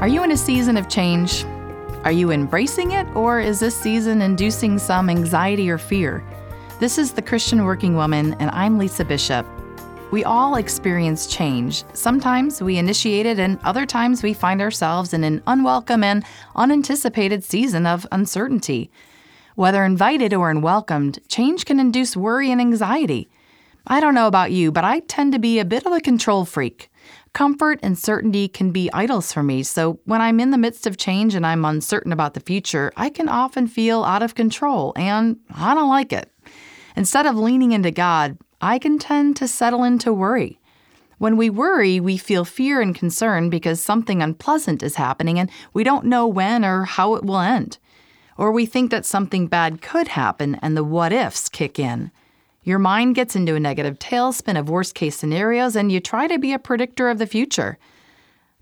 Are you in a season of change? Are you embracing it, or is this season inducing some anxiety or fear? This is The Christian Working Woman, and I'm Lisa Bishop. We all experience change. Sometimes we initiate it, and other times we find ourselves in an unwelcome and unanticipated season of uncertainty. Whether invited or unwelcomed, change can induce worry and anxiety. I don't know about you, but I tend to be a bit of a control freak. Comfort and certainty can be idols for me, so when I'm in the midst of change and I'm uncertain about the future, I can often feel out of control, and I don't like it. Instead of leaning into God, I can tend to settle into worry. When we worry, we feel fear and concern because something unpleasant is happening and we don't know when or how it will end. Or we think that something bad could happen and the what ifs kick in. Your mind gets into a negative tailspin of worst case scenarios and you try to be a predictor of the future.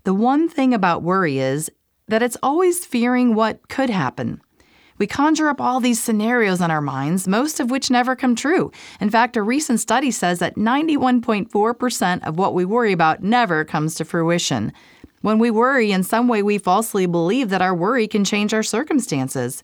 The one thing about worry is that it's always fearing what could happen. We conjure up all these scenarios in our minds, most of which never come true. In fact, a recent study says that 91.4% of what we worry about never comes to fruition. When we worry, in some way we falsely believe that our worry can change our circumstances.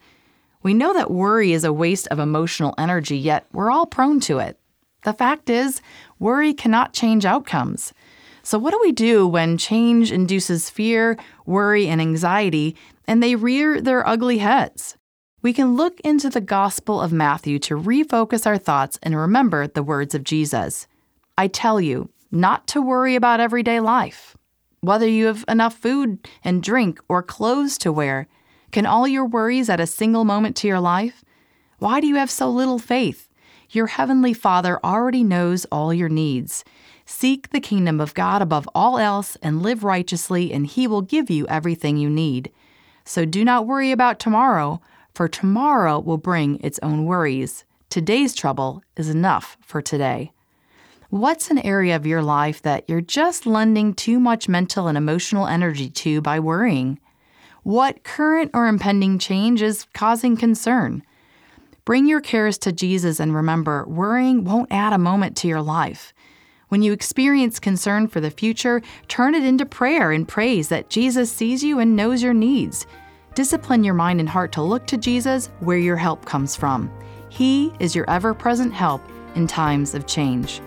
We know that worry is a waste of emotional energy, yet we're all prone to it. The fact is, worry cannot change outcomes. So, what do we do when change induces fear, worry, and anxiety, and they rear their ugly heads? we can look into the Gospel of Matthew to refocus our thoughts and remember the words of Jesus. I tell you, not to worry about everyday life. Whether you have enough food and drink or clothes to wear, can all your worries add a single moment to your life? Why do you have so little faith? Your heavenly Father already knows all your needs. Seek the kingdom of God above all else and live righteously, and He will give you everything you need. So do not worry about tomorrow for tomorrow will bring its own worries. Today's trouble is enough for today. What's an area of your life that you're just lending too much mental and emotional energy to by worrying? What current or impending change is causing concern? Bring your cares to Jesus and remember, worrying won't add a moment to your life. When you experience concern for the future, turn it into prayer and praise that Jesus sees you and knows your needs. Discipline your mind and heart to look to Jesus where your help comes from. He is your ever present help in times of change.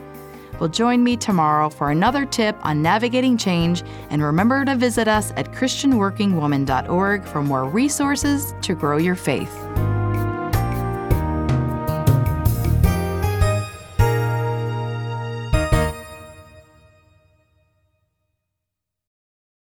Well, join me tomorrow for another tip on navigating change, and remember to visit us at ChristianWorkingWoman.org for more resources to grow your faith.